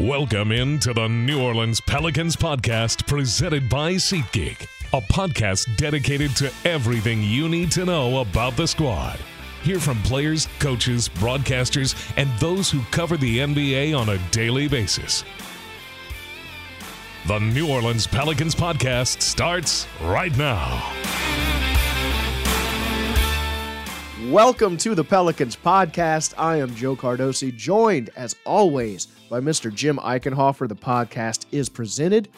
Welcome into the New Orleans Pelicans podcast presented by SeatGeek, a podcast dedicated to everything you need to know about the squad. Hear from players, coaches, broadcasters, and those who cover the NBA on a daily basis. The New Orleans Pelicans podcast starts right now. Welcome to the Pelicans podcast. I am Joe Cardosi, joined as always by Mr. Jim Eichenhofer. The podcast is presented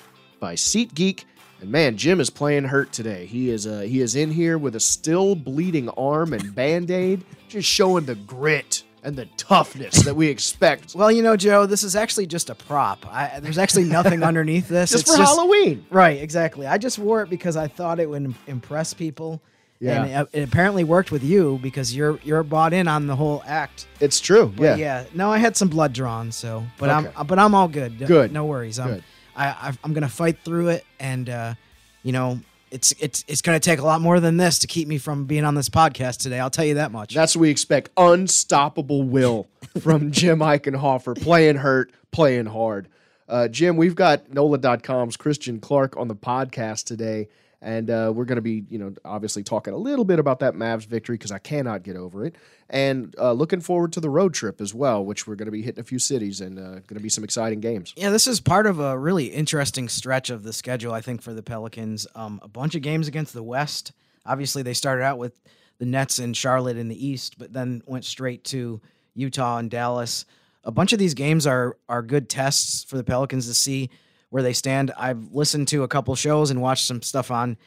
by SeatGeek. And man, Jim is playing hurt today. He is uh, he is in here with a still bleeding arm and band-aid, just showing the grit and the toughness that we expect. Well, you know, Joe, this is actually just a prop. I, there's actually nothing underneath this. just It's for Halloween. Right, exactly. I just wore it because I thought it would impress people. Yeah. And it, it apparently worked with you because you're you're bought in on the whole act. It's true. But yeah. yeah. No, I had some blood drawn, so but Okay. I'm but I'm all good. Good. No worries. I'm Good. I, I I'm gonna fight through it, and uh, you know. It's, it's it's gonna take a lot more than this to keep me from being on this podcast today. I'll tell you that much. That's what we expect. Unstoppable will from Jim Eichenhofer, playing hurt, playing hard. Uh, Jim, we've got NOLA.com's Christian Clark on the podcast today, and uh, we're going to be, you know, obviously talking a little bit about that Mavs victory because I cannot get over it, and uh, looking forward to the road trip as well, which we're going to be hitting a few cities and uh, going to be some exciting games. Yeah, this is part of a really interesting stretch of the schedule, I think, for the Pelicans. Um, a bunch of games against the West. Obviously, they started out with the Nets and Charlotte in the East, but then went straight to Utah and Dallas. A bunch of these games are are good tests for the Pelicans to see where they stand. I've listened to a couple shows and watched some stuff on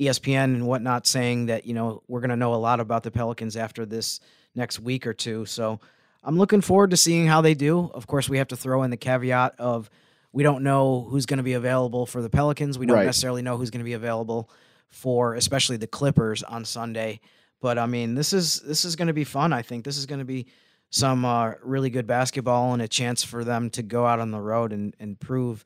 ESPN and whatnot saying that, you know, we're going to know a lot about the Pelicans after this next week or two. So I'm looking forward to seeing how they do. Of course, we have to throw in the caveat of we don't know who's going to be available for the Pelicans. We don't Right. necessarily know who's going to be available for especially the Clippers on Sunday. But I mean, this is this is going to be fun. I think this is going to be some uh, really good basketball and a chance for them to go out on the road and and prove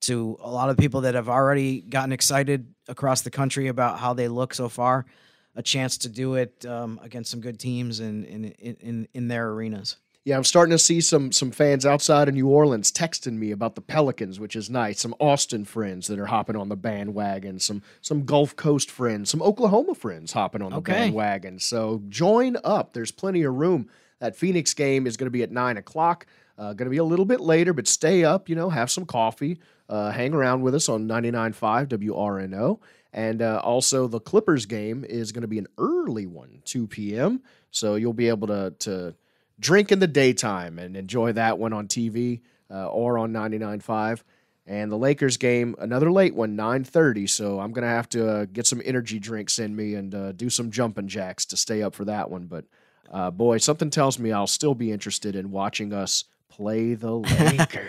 to a lot of people that have already gotten excited across the country about how they look so far, a chance to do it um, against some good teams in in, in in their arenas. Yeah, I'm starting to see some some fans outside of New Orleans texting me about the Pelicans, which is nice. Some Austin friends that are hopping on the bandwagon, some some Gulf Coast friends, some Oklahoma friends hopping on the Okay. bandwagon. So join up. There's plenty of room. That Phoenix game is going to be at nine o'clock. Uh, going to be a little bit later, but stay up. You know, have some coffee. Uh, hang around with us on 99.5 WRNO. And uh, also, the Clippers game is going to be an early one, 2 p.m. So you'll be able to to drink in the daytime and enjoy that one on TV uh, or on 99.5. And the Lakers game, another late one, 9:30. So I'm gonna have to uh, get some energy drinks in me and uh, do some jumping jacks to stay up for that one. But uh, boy, something tells me I'll still be interested in watching us play the Lakers.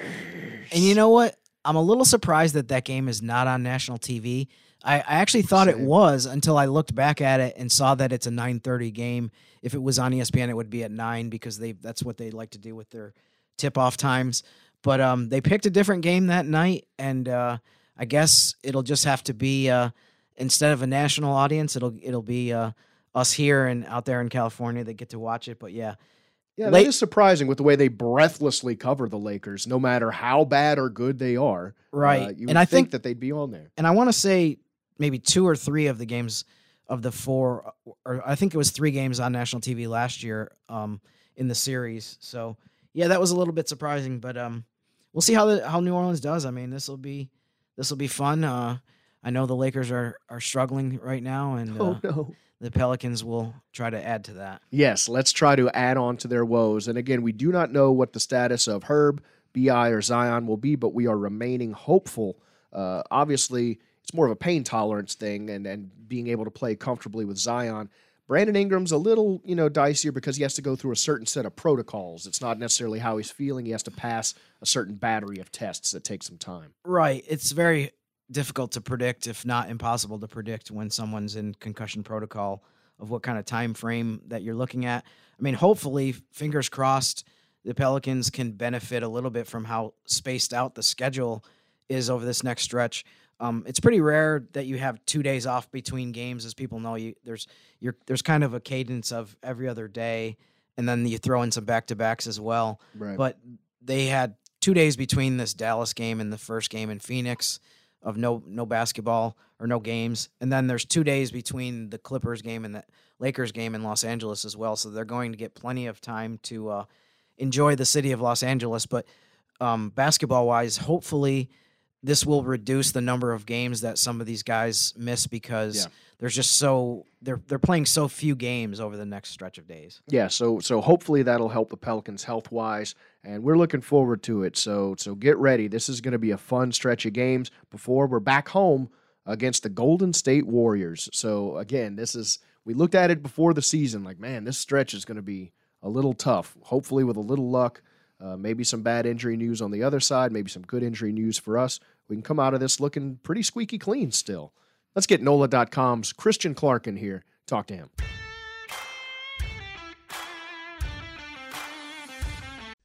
And you know what? I'm a little surprised that that game is not on national TV. I, I actually thought it was until I looked back at it and saw that it's a 9:30 game. If it was on ESPN, it would be at nine because they that's what they like to do with their tip-off times. But um, they picked a different game that night, and uh, I guess it'll just have to be uh, instead of a national audience, it'll it'll be uh, us here and out there in California that get to watch it. But yeah, Yeah, Late- that is surprising with the way they breathlessly cover the Lakers, no matter how bad or good they are. Right. Uh, you And I think, think- that they'd be on there. and I want to say maybe two or three of the games of the four, or I think it was three games on national TV last year um, in the series. So yeah, that was a little bit surprising, but um, we'll see how the how New Orleans does. I mean, this will be this will be fun. Uh, I know the Lakers are are struggling right now, and uh, Oh no. the Pelicans will try to add to that. Yes, let's try to add on to their woes. And again, we do not know what the status of Herb, Bi, or Zion will be, but we are remaining hopeful. Uh, obviously, it's more of a pain tolerance thing, and and being able to play comfortably with Zion. Brandon Ingram's a little, you know, dicier because he has to go through a certain set of protocols. It's not necessarily how he's feeling. He has to pass a certain battery of tests that take some time. Right. It's very difficult to predict, if not impossible to predict, when someone's in concussion protocol of what kind of time frame that you're looking at. I mean, hopefully, fingers crossed, the Pelicans can benefit a little bit from how spaced out the schedule is over this next stretch. Um, it's pretty rare that you have two days off between games, as people know. You there's you're there's kind of a cadence of every other day, and then you throw in some back to backs as well Right. but they had two days between this Dallas game and the first game in Phoenix of no no basketball or no games, and then there's two days between the Clippers game and the Lakers game in Los Angeles as well. So they're going to get plenty of time to uh, enjoy the city of Los Angeles. But um, basketball wise, hopefully this will reduce the number of games that some of these guys miss because Yeah. there's just so they're they're playing so few games over the next stretch of days. Yeah, so so hopefully that'll help the Pelicans health wise, and we're looking forward to it. So so get ready. This is going to be a fun stretch of games before we're back home against the Golden State Warriors. So again, this is we looked at it before the season, like man, this stretch is going to be a little tough. Hopefully, with a little luck, uh, maybe some bad injury news on the other side, maybe some good injury news for us. We can come out of this looking pretty squeaky clean still. Let's get NOLA.com's Christian Clark in here. Talk to him.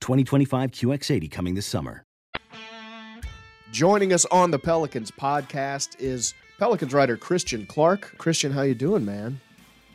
2025 QX80 coming this summer. Joining us on the Pelicans podcast is Pelicans writer Christian Clark. Christian, how you doing, man?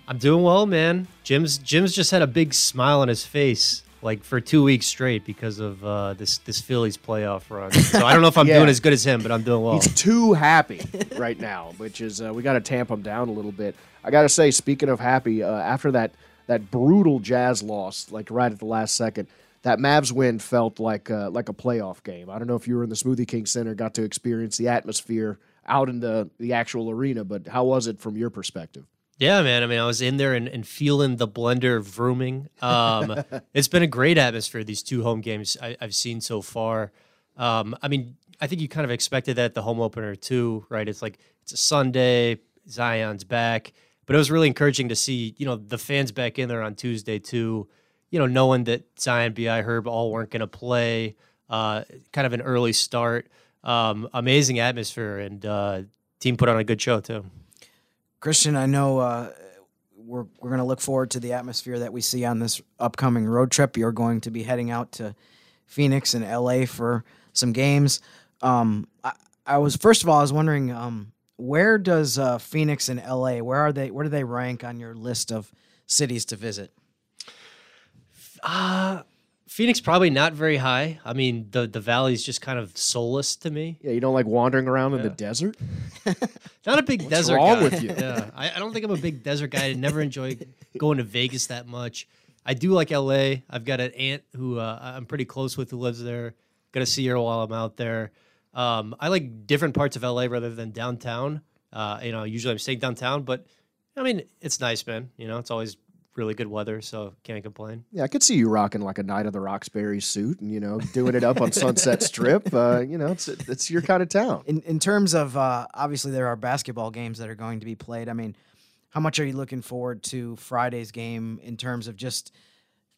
I'm doing well, man. Jim's Jim's just had a big smile on his face like for two weeks straight because of uh, this this Phillies playoff run. So I don't know if I'm Yeah. doing as good as him, but I'm doing well. He's too happy right now, which is uh, we got to tamp him down a little bit. I got to say, speaking of happy, uh, after that that brutal Jazz loss, like right at the last second, that Mavs win felt like uh, like a playoff game. I don't know if you were in the Smoothie King Center, got to experience the atmosphere out in the the actual arena, but how was it from your perspective? Yeah, man. I mean, I was in there and, and feeling the blender vrooming. Um, it's been a great atmosphere these two home games I, I've seen so far. Um, I mean, I think you kind of expected that at the home opener too, right? It's like it's a Sunday, Zion's back, but it was really encouraging to see you know the fans back in there on Tuesday too. You know, knowing that Zion, Bi, Herb all weren't going to play, uh, kind of an early start. Um, amazing atmosphere, and uh, team put on a good show too. Christian, I know uh, we're we're going to look forward to the atmosphere that we see on this upcoming road trip. You're going to be heading out to Phoenix and LA for some games. Um, I, I was first of all, I was wondering um, where does uh, Phoenix and LA where are they? Where do they rank on your list of cities to visit? Uh Phoenix probably not very high. I mean, the the valley's just kind of soulless to me. Yeah, you don't like wandering around in the desert. Not a big What's desert wrong guy. with you? Yeah, I, I don't think I'm a big desert guy. I never enjoy going to Vegas that much. I do like LA. I've got an aunt who uh, I'm pretty close with who lives there. Got to see her while I'm out there. Um, I like different parts of LA rather than downtown. Uh, you know, usually I'm staying downtown, but I mean, it's nice, man. You know, it's always really good weather, so can't complain. Yeah, I could see you rocking like a Night of the Roxbury suit and you know doing it up on Sunset Strip. Uh, you know, it's it's your kind of town. In in terms of uh, obviously there are basketball games that are going to be played. I mean, how much are you looking forward to Friday's game in terms of just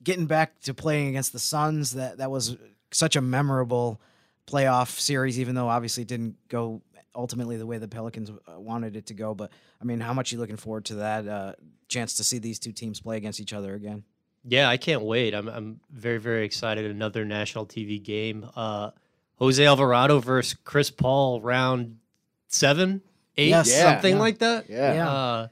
getting back to playing against the Suns? That that was such a memorable playoff series, even though obviously it didn't go ultimately the way the Pelicans uh, wanted it to go. But I mean, how much are you looking forward to that uh, chance to see these two teams play against each other again? Yeah, I can't wait. I'm I'm very very excited. Another national TV game. Uh, Jose Alvarado versus Chris Paul, round seven, eight, Yes. Yeah, something yeah. like that. Yeah. Yeah. Uh,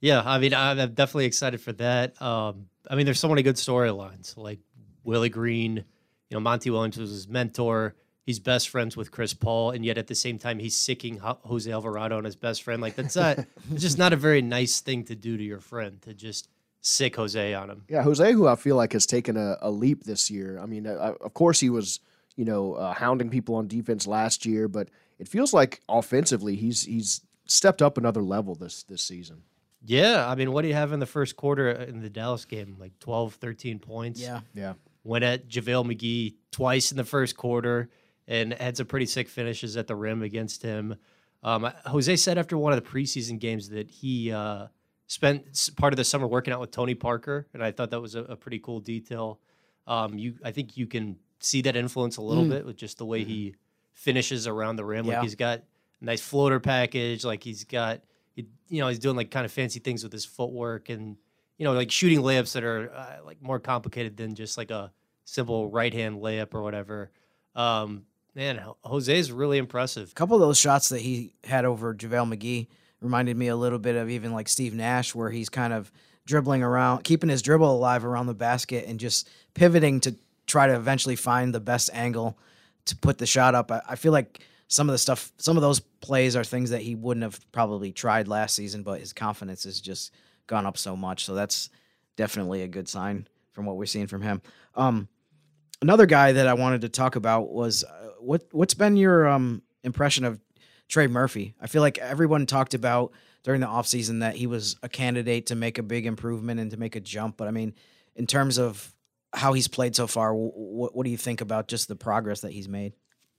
yeah. I mean, I'm I'm definitely excited for that. Um, I mean, there's so many good storylines like Willie Green. You know, Monty Williams was his mentor. He's best friends with Chris Paul, and yet at the same time, he's sicking Jose Alvarado on his best friend. Like that's not. it's just not a very nice thing to do to your friend to just sick Jose on him. Yeah, Jose, who I feel like has taken a, a leap this year. I mean, uh, of course he was, you know, uh, hounding people on defense last year, but it feels like offensively he's he's stepped up another level this this season. Yeah, I mean, what do you have in the first quarter in the Dallas game? Like 12, 13 points. Yeah. Yeah. Went at JaVale McGee twice in the first quarter and had some pretty sick finishes at the rim against him. Um, Jose said after one of the preseason games that he uh, spent part of the summer working out with Tony Parker, and I thought that was a, a pretty cool detail. Um, you, I think you can see that influence a little Mm. bit with just the way he finishes around the rim. Yeah. Like he's got a nice floater package. Like he's got, he- you know, he's doing like kind of fancy things with his footwork and you know, like shooting layups that are uh, like more complicated than just like a simple right hand layup or whatever. Um, man, Jose's really impressive. A couple of those shots that he had over JaVale McGee reminded me a little bit of even like Steve Nash, where he's kind of dribbling around, keeping his dribble alive around the basket and just pivoting to try to eventually find the best angle to put the shot up. I, I feel like some of the stuff, some of those plays are things that he wouldn't have probably tried last season, but his confidence has just gone up so much. So that's definitely a good sign from what we're seeing from him. Um, another guy that I wanted to talk about was uh, what what's been your um, impression of Trey Murphy? I feel like everyone talked about during the offseason that he was a candidate to make a big improvement and to make a jump. But I mean, in terms of how he's played so far, what what do you think about just the progress that he's made?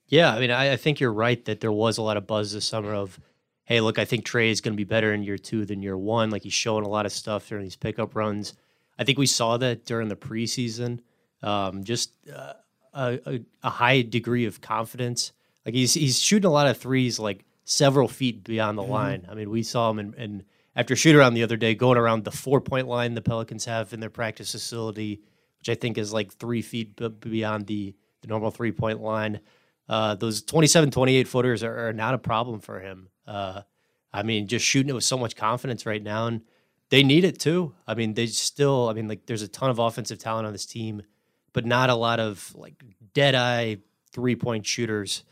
Yeah, I mean, I, I think you're right that there was a lot of buzz this summer of hey, look, I think Trey is going to be better in year two than year one. Like he's showing a lot of stuff during these pickup runs. I think we saw that during the preseason. Um, just uh, a, a, a high degree of confidence. Like he's he's shooting a lot of threes, like several feet beyond the Mm-hmm. line. I mean, we saw him in, in after shoot around the other day, going around the four point line the Pelicans have in their practice facility, which I think is like three feet b- beyond the, the normal three point line. Uh, those 27, 28 footers are, are not a problem for him. Uh, I mean, just shooting it with so much confidence right now, and they need it too. I mean, they still, I mean, like there's a ton of offensive talent on this team, but not a lot of like dead eye three point shooters.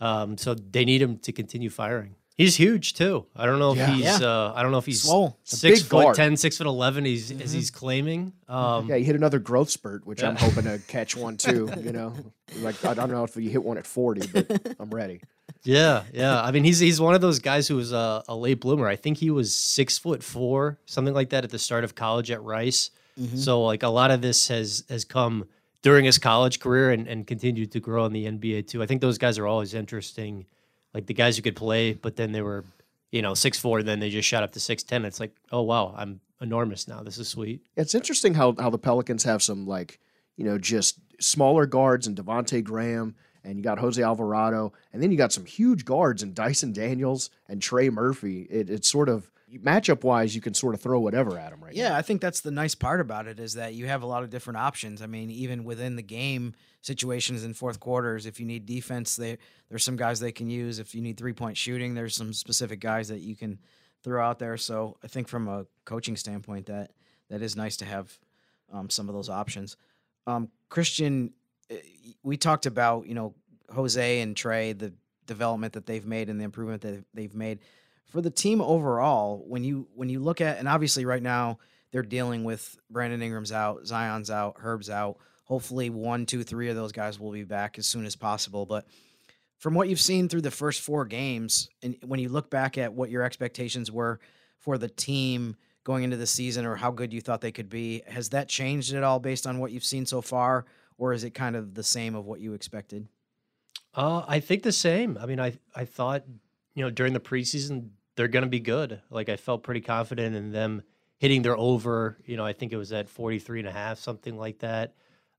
Um, so they need him to continue firing. He's huge too. I don't know if Yeah. he's. Yeah. Uh, I don't know if he's a six foot guard. ten, six foot eleven. He's as he's claiming. Um, Yeah, he hit another growth spurt, which I'm hoping to catch one too. You know, like I don't know if you hit one at 40, but I'm ready. Yeah, yeah. I mean, he's he's one of those guys who was a, a late bloomer. I think he was six foot four, something like that, at the start of college at Rice. So like a lot of this has has come during his college career and, and continued to grow in the NBA too. I think those guys are always interesting, like the guys who could play, but then they were, you know, six four, then they just shot up to six ten. It's like, oh wow, I'm enormous now. This is sweet. It's interesting how how the Pelicans have some like you know just smaller guards and Devonte Graham, and you got Jose Alvarado, and then you got some huge guards and Dyson Daniels and Trey Murphy. It, it's sort of matchup wise, you can sort of throw whatever at them right Yeah, now. I think that's the nice part about it is that you have a lot of different options. I mean, even within the game situations in fourth quarters, if you need defense, they, there's some guys they can use. If you need three point shooting, there's some specific guys that you can throw out there. So I think from a coaching standpoint, that that is nice to have um, some of those options. Um, Christian, uh, we talked about you know Jose and Trey, the development that they've made and the improvement that they've made for the team overall. When you when you look at and obviously right now they're dealing with Brandon Ingram's out, Zion's out, Herb's out. Hopefully, one, two, three of those guys will be back as soon as possible. But from what you've seen through the first four games, and when you look back at what your expectations were for the team going into the season or how good you thought they could be, has that changed at all based on what you've seen so far? Or is it kind of the same of what you expected? Uh, I think the same. I mean, I I thought you know during the preseason they're going to be good. Like I felt pretty confident in them hitting their over. You know, I think it was at 43 and a half, something like that.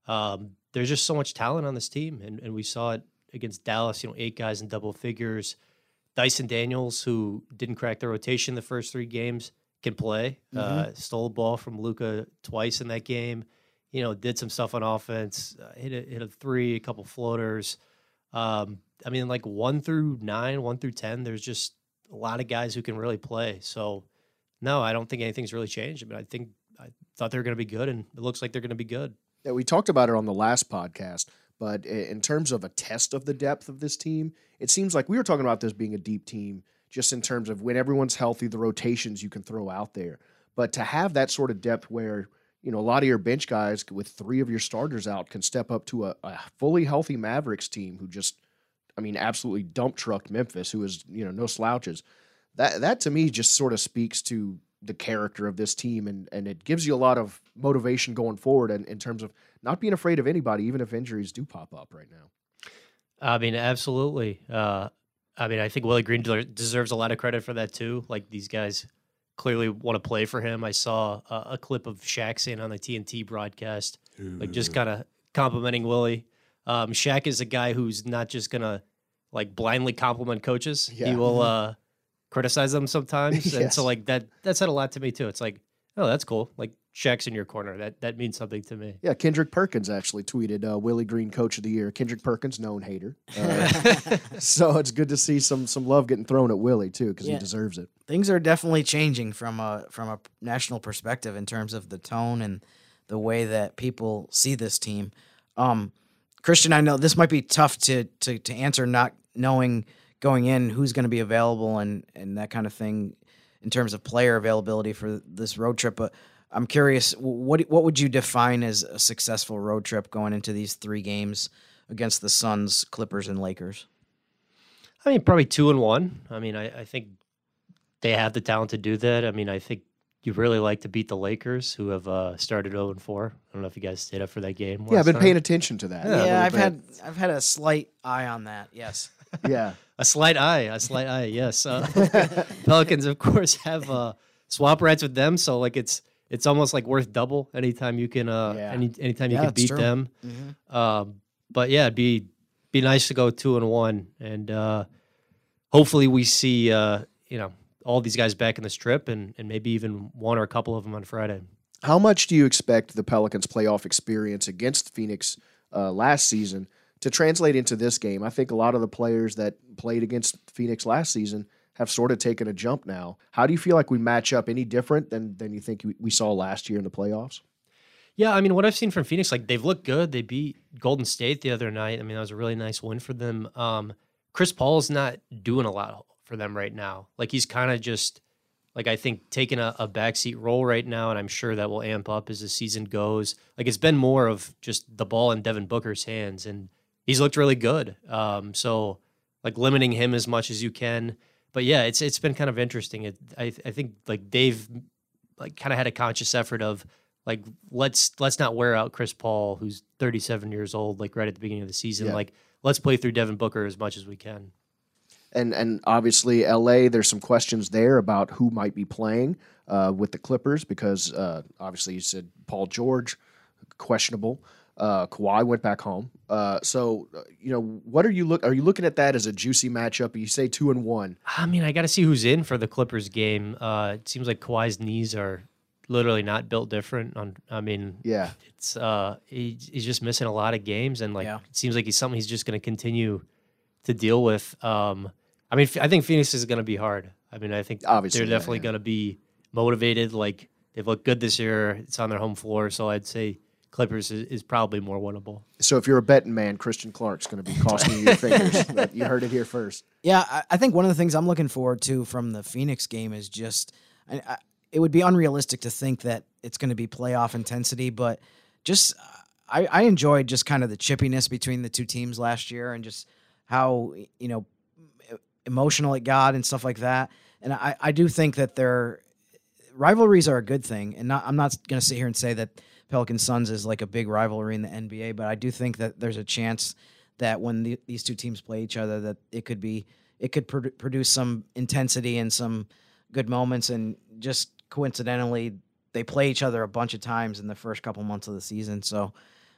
Um, there's just so much talent on this team, and, and we saw it against Dallas. You know, eight guys in double figures. Dyson Daniels, who didn't crack the rotation the first three games, can play. Uh, stole a ball from Luka twice in that game. You know, did some stuff on offense. Uh, hit a, hit a three, a couple floaters. Um, I mean, like one through nine, one through ten, there's just a lot of guys who can really play. So, no, I don't think anything's really changed. I mean, I think I thought they were going to be good, and it looks like they're going to be good. Yeah, we talked about it on the last podcast, but in terms of a test of the depth of this team, it seems like we were talking about this being a deep team just in terms of when everyone's healthy, the rotations you can throw out there. But to have that sort of depth where, you know, a lot of your bench guys with three of your starters out can step up to a, a fully healthy Mavericks team who just, I mean, absolutely dump trucked Memphis, who is, you know, no slouches. That that to me just sort of speaks to the character of this team and and it gives you a lot of motivation going forward and in terms of not being afraid of anybody, even if injuries do pop up right now. I mean, absolutely. Uh, I mean, I think Willie Green deserves a lot of credit for that too. Like these guys clearly want to play for him. I saw a, a clip of Shaq saying on the TNT broadcast, like just kind of complimenting Willie. Um, Shaq is a guy who's not just gonna like blindly compliment coaches. He Yeah. will uh, criticize them sometimes, and so like that that said a lot to me too. It's like, oh, that's cool. Like Shaq's in your corner. That that means something to me. Yeah, Kendrick Perkins actually tweeted uh, Willie Green Coach of the Year. Kendrick Perkins, known hater. Uh, so it's good to see some some love getting thrown at Willie too because Yeah. he deserves it. things are definitely changing from a from a national perspective in terms of the tone and the way that people see this team. Um, Christian, I know this might be tough to to to answer, not knowing going in who's going to be available and and that kind of thing in terms of player availability for this road trip. But I'm curious, what what would you define as a successful road trip going into these three games against the Suns, Clippers, and Lakers? I mean, probably two and one. I mean, I, I think they have the talent to do that. I mean, I think you really like to beat the Lakers, who have uh, started 0 and 4. I don't know if you guys stayed up for that game. Yeah, I've been night. paying attention to that. a Yeah, I've bit. had I've had a slight eye on that. Yes. Yeah. a slight eye, a slight eye. Yes, uh, Pelicans, of course, have uh, swap rights with them, so like it's it's almost like worth double anytime you can uh Yeah. any anytime you Yeah, can beat true. them. Um, but yeah, it'd be be nice to go two and one, and uh, hopefully we see uh, you know all these guys back in this trip and and maybe even one or a couple of them on Friday. How much do you expect the Pelicans' playoff experience against Phoenix uh, last season to translate into this game? I think a lot of the players that played against Phoenix last season have sort of taken a jump now. How do you feel like we match up any different than than you think we- we saw last year in the playoffs? Yeah, I mean, what I've seen from Phoenix, like they've looked good. They beat Golden State the other night. I mean, that was a really nice win for them. Um, Chris Paul's not doing a lot for them right now. Like he's kind of just, like I think, taking a, a backseat role right now, and I'm sure that will amp up as the season goes. Like it's been more of just the ball in Devin Booker's hands, and he's looked really good. Um, so like limiting him as much as you can. But yeah, it's it's been kind of interesting. It, I I think like they've like kind of had a conscious effort of like let's let's not wear out Chris Paul, who's 37 years old, like right at the beginning of the season. Yeah. Like let's play through Devin Booker as much as we can. And and obviously LA, there's some questions there about who might be playing uh, with the Clippers because uh, obviously you said Paul George questionable. Uh, Kawhi went back home. Uh, so uh, you know what are you look? Are you looking at that as a juicy matchup? You say two and one. I mean, I got to see who's in for the Clippers game. Uh, it seems like Kawhi's knees are literally not built different. On I mean, Yeah. it's uh, he, he's just missing a lot of games, and like Yeah. it seems like he's something he's just going to continue to deal with. Um, I mean, I think Phoenix is going to be hard. I mean, I think Obviously, they're definitely yeah. going to be motivated. Like they've looked good this year. It's on their home floor, so I'd say Clippers is, is probably more winnable. So if you're a betting man, Christian Clark's going to be costing you your fingers. You heard it here first. Yeah, I, I think one of the things I'm looking forward to from the Phoenix game is just, I, I, it would be unrealistic to think that it's going to be playoff intensity, but just I, I enjoyed just kind of the chippiness between the two teams last year and just how you know emotional at God and stuff like that. And I, I do think that their rivalries are a good thing, and not, I'm not going to sit here and say that Pelican Suns is like a big rivalry in the NBA, but I do think that there's a chance that when the, these two teams play each other, that it could be it could produ- produce some intensity and some good moments, and just coincidentally, they play each other a bunch of times in the first couple months of the season. So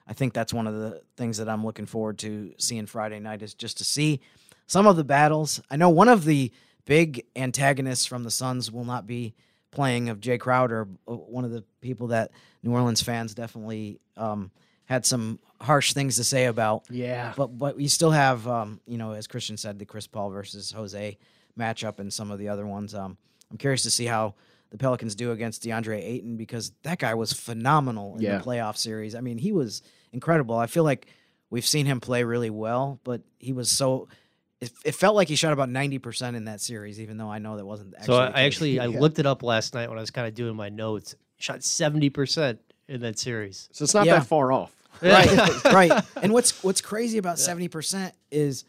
I think that's one of the things that I'm looking forward to seeing Friday night is just to see some of the battles. I know one of the big antagonists from the Suns will not be playing of Jay Crowder, uh, one of the people that New Orleans fans definitely um, had some harsh things to say about. Yeah. But but we still have um, you know, as Christian said, the Chris Paul versus Jose matchup and some of the other ones. Um, I'm curious to see how the Pelicans do against DeAndre Ayton because that guy was phenomenal in Yeah. the playoff series. I mean, he was incredible. I feel like we've seen him play really well, but he was so. It, it felt like he shot about ninety percent in that series, even though I know that wasn't. Actually So the I, I case. actually I Yeah. looked it up last night when I was kind of doing my notes. Shot 70 percent in that series. So it's not Yeah. that far off. right, right. And what's what's crazy about seventy percent is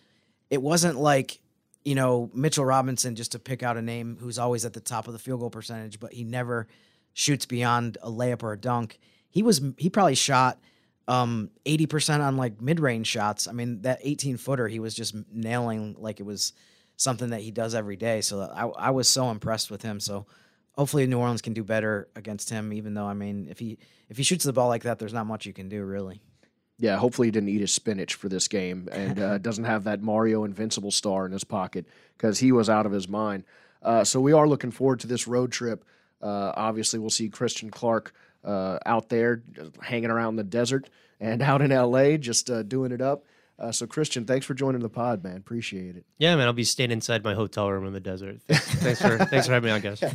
it wasn't like you know Mitchell Robinson just to pick out a name who's always at the top of the field goal percentage, but he never shoots beyond a layup or a dunk. He was he probably shot um 80% on like mid-range shots. I mean that 18 footer he was just nailing like it was something that he does every day. So I I was so impressed with him. So hopefully New Orleans can do better against him even though I mean if he if he shoots the ball like that there's not much you can do really. Yeah, hopefully he didn't eat his spinach for this game and uh, doesn't have that Mario Invincible star in his pocket because he was out of his mind. Uh, so we are looking forward to this road trip. Uh, obviously, we'll see Christian Clark uh, out there hanging around the desert and out in LA just uh, doing it up. Uh, so, Christian, thanks for joining the pod, man. Appreciate it. Yeah, man, I'll be staying inside my hotel room in the desert. thanks for thanks for having me on, guys.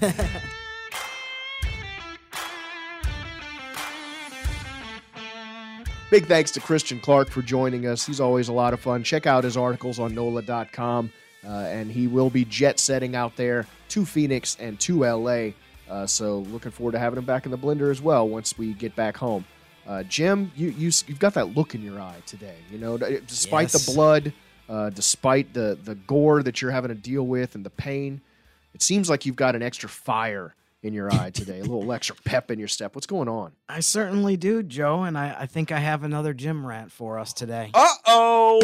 Big thanks to Christian Clark for joining us. He's always a lot of fun. Check out his articles on NOLA.com. Uh, and he will be jet setting out there to Phoenix and to LA. Uh, so looking forward to having him back in the blender as well once we get back home. Uh, Jim, you, you you've got that look in your eye today. You know, despite Yes. the blood, uh, despite the the gore that you're having to deal with and the pain, it seems like you've got an extra fire in your eye today, a little extra pep in your step. What's going on? I certainly do, Joe, and I, I think I have another Jim rant for us today. Uh oh.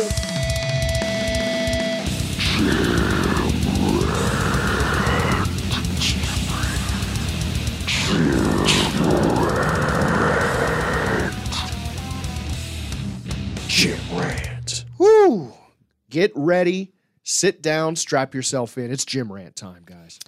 Jim Rant. Woo! Get ready, sit down, strap yourself in. It's Jim Rant time, guys.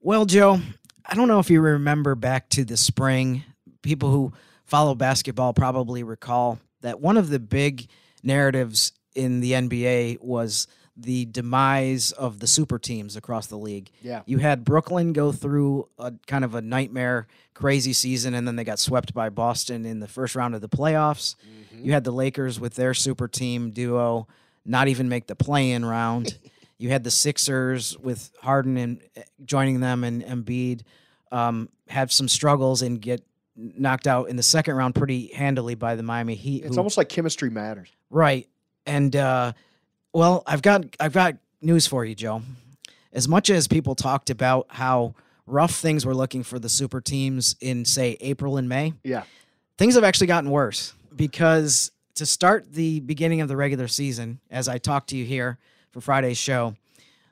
Well, Joe, I don't know if you remember back to the spring. People who follow basketball probably recall that one of the big narratives in the NBA was the demise of the super teams across the league. Yeah. You had Brooklyn go through a kind of a nightmare, crazy season, and then they got swept by Boston in the first round of the playoffs. You had the Lakers with their super team duo not even make the play in round. you had the Sixers with Harden and uh, joining them and Embiid um, had some struggles and get knocked out in the second round pretty handily by the Miami Heat. It's who- almost like chemistry matters. Right. And uh well, I've got I've got news for you, Joe. As much as people talked about how rough things were looking for the super teams in say April and May, Yeah. things have actually gotten worse because to start the beginning of the regular season, as I talked to you here for Friday's show,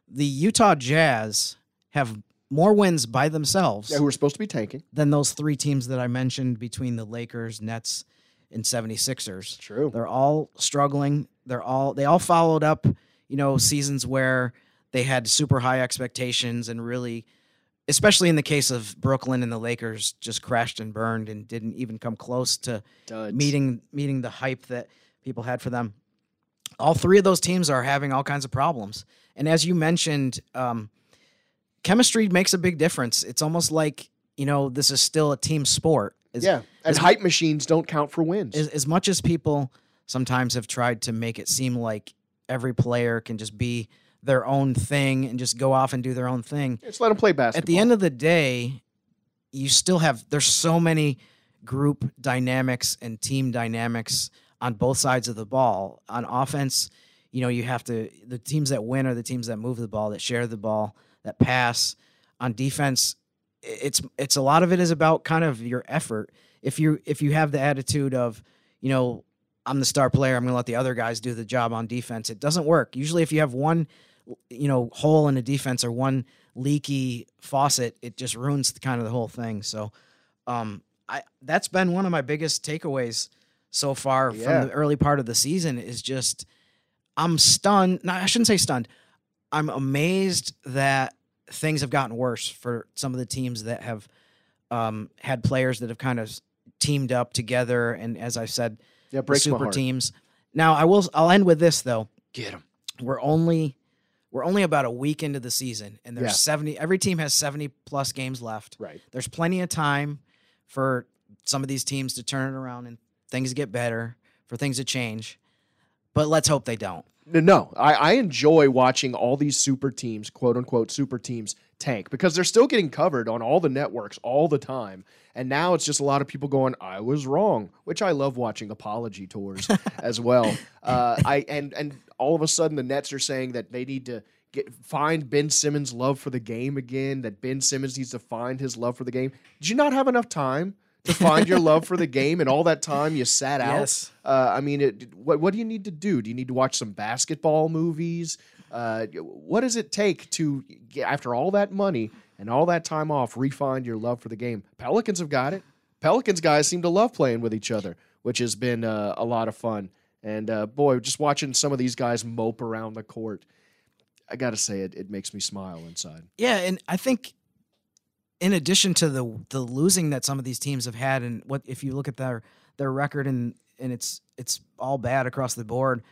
the Utah Jazz have more wins by themselves Yeah, who we're supposed to be tanking. than those three teams that I mentioned between the Lakers, Nets, and 76ers. True. They're all struggling. They're all they all followed up, you know, seasons where they had super high expectations and really especially in the case of Brooklyn and the Lakers just crashed and burned and didn't even come close to Duds. meeting meeting the hype that people had for them. All three of those teams are having all kinds of problems. And as you mentioned, um, chemistry makes a big difference. It's almost like, you know, this is still a team sport. As, yeah. And as- hype machines don't count for wins. as, as much as people sometimes have tried to make it seem like every player can just be their own thing and just go off and do their own thing. Just let them play basketball. At the end of the day, you still have there's so many group dynamics and team dynamics on both sides of the ball. On offense, you know, you have to the teams that win are the teams that move the ball, that share the ball, that pass. On defense, it's it's a lot of it is about kind of your effort. If you if you have the attitude of, you know, I'm the star player, I'm going to let the other guys do the job on defense. It doesn't work. Usually if you have one you know, hole in a defense or one leaky faucet, it just ruins the, kind of the whole thing. So, um, I that's been one of my biggest takeaways so far Yeah. from the early part of the season is just I'm stunned. No, I shouldn't say stunned. I'm amazed that things have gotten worse for some of the teams that have um, had players that have kind of teamed up together, and as I said, Yeah, breaks super teams. Now, I will. I'll end with this though Get them. we're only we're only about a week into the season and there's Yeah. 70 every team has 70 plus games left Right. there's plenty of time for some of these teams to turn it around and things get better for things to change but let's hope they don't No, No, I, I enjoy watching all these super teams, quote unquote super teams, tank because they're still getting covered on all the networks all the time. And now it's just a lot of people going, "I was wrong," which I love watching apology tours as well. Uh, I and and all of a sudden the Nets are saying that they need to get find Ben Simmons' love for the game again. That Ben Simmons needs to find his love for the game. Did you not have enough time? To find your love for the game, and all that time you sat out. Yes. Uh, I mean, it, what what do you need to do? Do you need to watch some basketball movies? Uh, what does it take to get, after all that money and all that time off, refine your love for the game? Pelicans have got it. Pelicans guys seem to love playing with each other, which has been uh, a lot of fun. And uh, boy, just watching some of these guys mope around the court, I got to say it, it makes me smile inside. yeah and i think in addition to the the losing that some of these teams have had and what if you look at their their record and and it's it's all bad across the board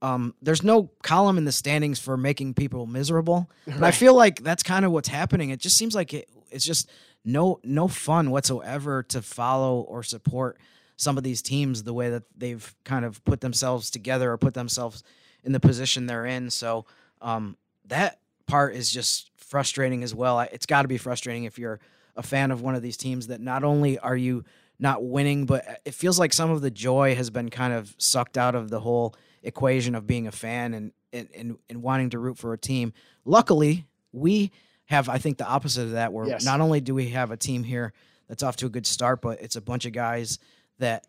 um, there's no column in the standings for making people miserable, and I feel like that's kind of what's happening. It just seems like it, it's just no no fun whatsoever to follow or support some of these teams the way that they've kind of put themselves together or put themselves in the position they're in. So um, that part is just frustrating as well. It's got to be frustrating if you're a fan of one of these teams that not only are you not winning, but uh, it feels like some of the joy has been kind of sucked out of the whole equation of being a fan and and, and, and wanting to root for a team. Luckily, we have I think the opposite of that where Yes. not only do we have a team here that's off to a good start, but it's a bunch of guys that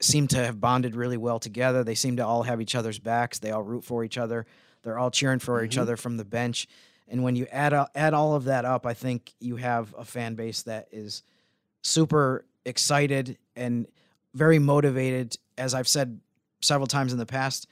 seem to have bonded really well together. They seem to all have each other's backs. They all root for each other. They're all cheering for each mm-hmm. other from the bench. And when you add add all of that up, I think you have a fan base that is super excited and very motivated. As I've said several times in the past,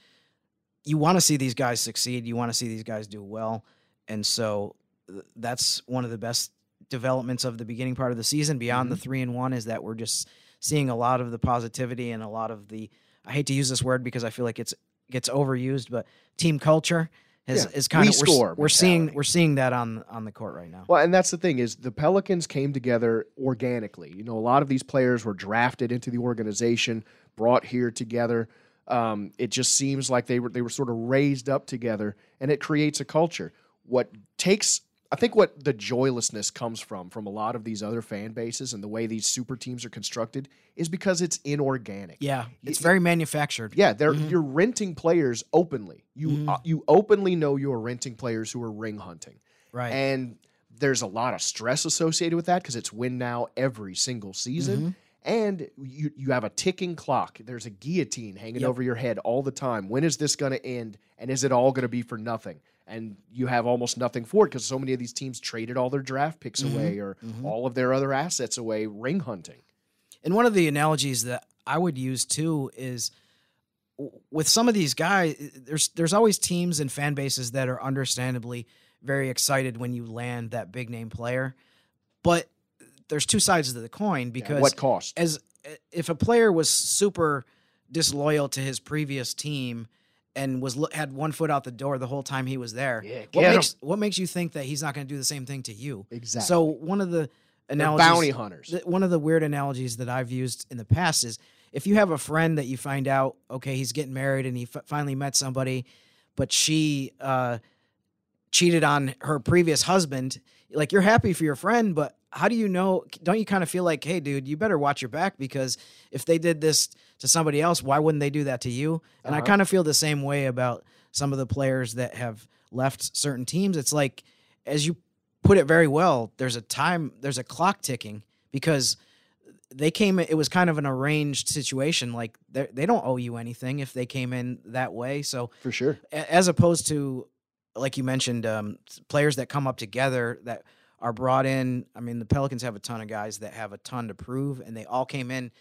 you want to see these guys succeed. You want to see these guys do well. And so uh, that's one of the best developments of the beginning part of the season beyond the mm-hmm. three and one is that we're just seeing a lot of the positivity and a lot of the I hate to use this word because I feel like it's gets overused, but team culture is, Yeah, is kind we of we're, score we're seeing we're seeing that on on the court right now. Well, and that's the thing is the Pelicans came together organically. You know, a lot of these players were drafted into the organization, brought here together. Um, it just seems like they were they were sort of raised up together, and it creates a culture. What takes I think what the joylessness comes from from a lot of these other fan bases and the way these super teams are constructed is because it's inorganic. Yeah, it's Y- very manufactured. Yeah, they're mm-hmm. you're renting players openly. You mm-hmm. uh, you openly know you're renting players who are ring hunting. Right. And there's a lot of stress associated with that because it's win now every single season. Mm-hmm. And you you have a ticking clock. There's a guillotine hanging Yep. over your head all the time. When is this going to end? And is it all going to be for nothing? And you have almost nothing for it because so many of these teams traded all their draft picks mm-hmm. away or mm-hmm. all of their other assets away ring hunting. And one of the analogies that I would use too is with some of these guys, there's there's always teams and fan bases that are understandably very excited when you land that big name player, but there's two sides to the coin because what cost? as if a player was super disloyal to his previous team and was had one foot out the door the whole time he was there. Yeah, what makes what makes you think that he's not going to do the same thing to you? Exactly. So one of the They're bounty hunters. th- one of the weird analogies that I've used in the past is if you have a friend that you find out, okay, he's getting married and he f- finally met somebody, but she uh, cheated on her previous husband. Like you're happy for your friend, but how do you know? Don't you kind of feel like, hey, dude, you better watch your back because if they did this to somebody else, why wouldn't they do that to you? And I Uh-huh. kind of feel the same way about some of the players that have left certain teams. It's like, as you put it very well, there's a time, there's a clock ticking because they came it was kind of an arranged situation like they they don't owe you anything if they came in that way so For sure. as opposed to like you mentioned um, players that come up together that are brought in i mean the pelicans have a ton of guys that have a ton to prove and they all came in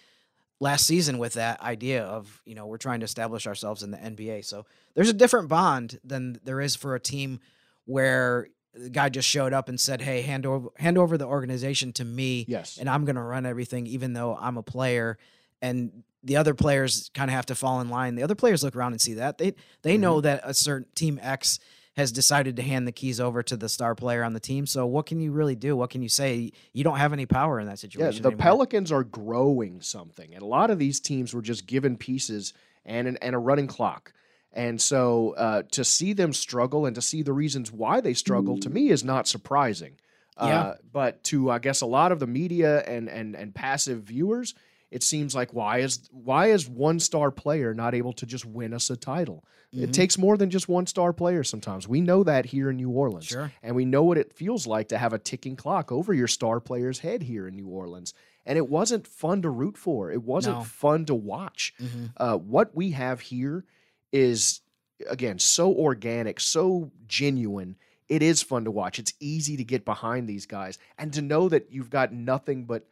last season with that idea of you know we're trying to establish ourselves in the nba so there's a different bond than there is for a team where the guy just showed up and said hey hand over hand over the organization to me Yes. and i'm going to run everything even though i'm a player and the other players kind of have to fall in line the other players look around and see that they they Mm-hmm. know that a certain team x has decided to hand the keys over to the star player on the team so what can you really do what can you say you don't have any power in that situation. Yeah, the anymore. Pelicans are growing something, and a lot of these teams were just given pieces and an, and a running clock. And so uh, to see them struggle and to see the reasons why they struggle to me is not surprising. Yeah. Uh, but to I guess a lot of the media and and and passive viewers, it seems like why is why is one star player not able to just win us a title? Mm-hmm. It takes more than just one star player sometimes. We know that here in New Orleans. Sure. And we know what it feels like to have a ticking clock over your star player's head here in New Orleans. And it wasn't fun to root for. It wasn't No. fun to watch. Mhm. Uh, what we have here is, again, so organic, so genuine. It is fun to watch. It's easy to get behind these guys and to know that you've got nothing but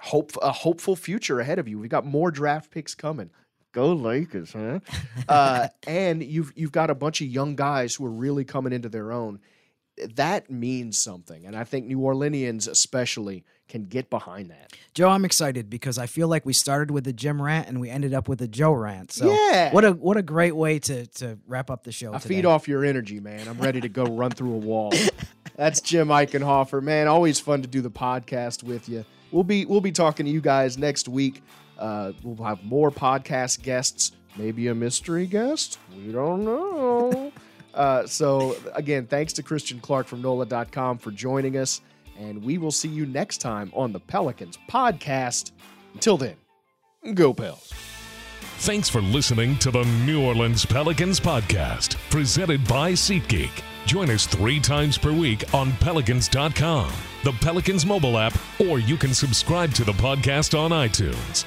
hope, a hopeful future ahead of you. We've got more draft picks coming. Go Lakers, huh? uh, and you've you've got a bunch of young guys who are really coming into their own. That means something, and I think New Orleanians especially can get behind that. Joe, I'm excited because I feel like we started with the Jim rant and we ended up with a Joe rant. So Yeah. what a what a great way to to wrap up the show. I today. feed off your energy, man. I'm ready to go run through a wall. That's Jim Eichenhofer, man. Always fun to do the podcast with you. We'll be we'll be talking to you guys next week. Uh, we'll have more podcast guests, maybe a mystery guest. We don't know. uh, so again, thanks to Christian Clark from NOLA.com for joining us, and we will see you next time on the Pelicans podcast. Until then, go Pels. Thanks for listening to the New Orleans Pelicans podcast, presented by SeatGeek. Join us three times per week on Pelicans.com, the Pelicans mobile app, or you can subscribe to the podcast on iTunes.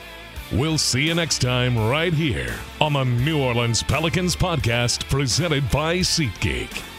We'll see you next time right here on the New Orleans Pelicans podcast presented by SeatGeek.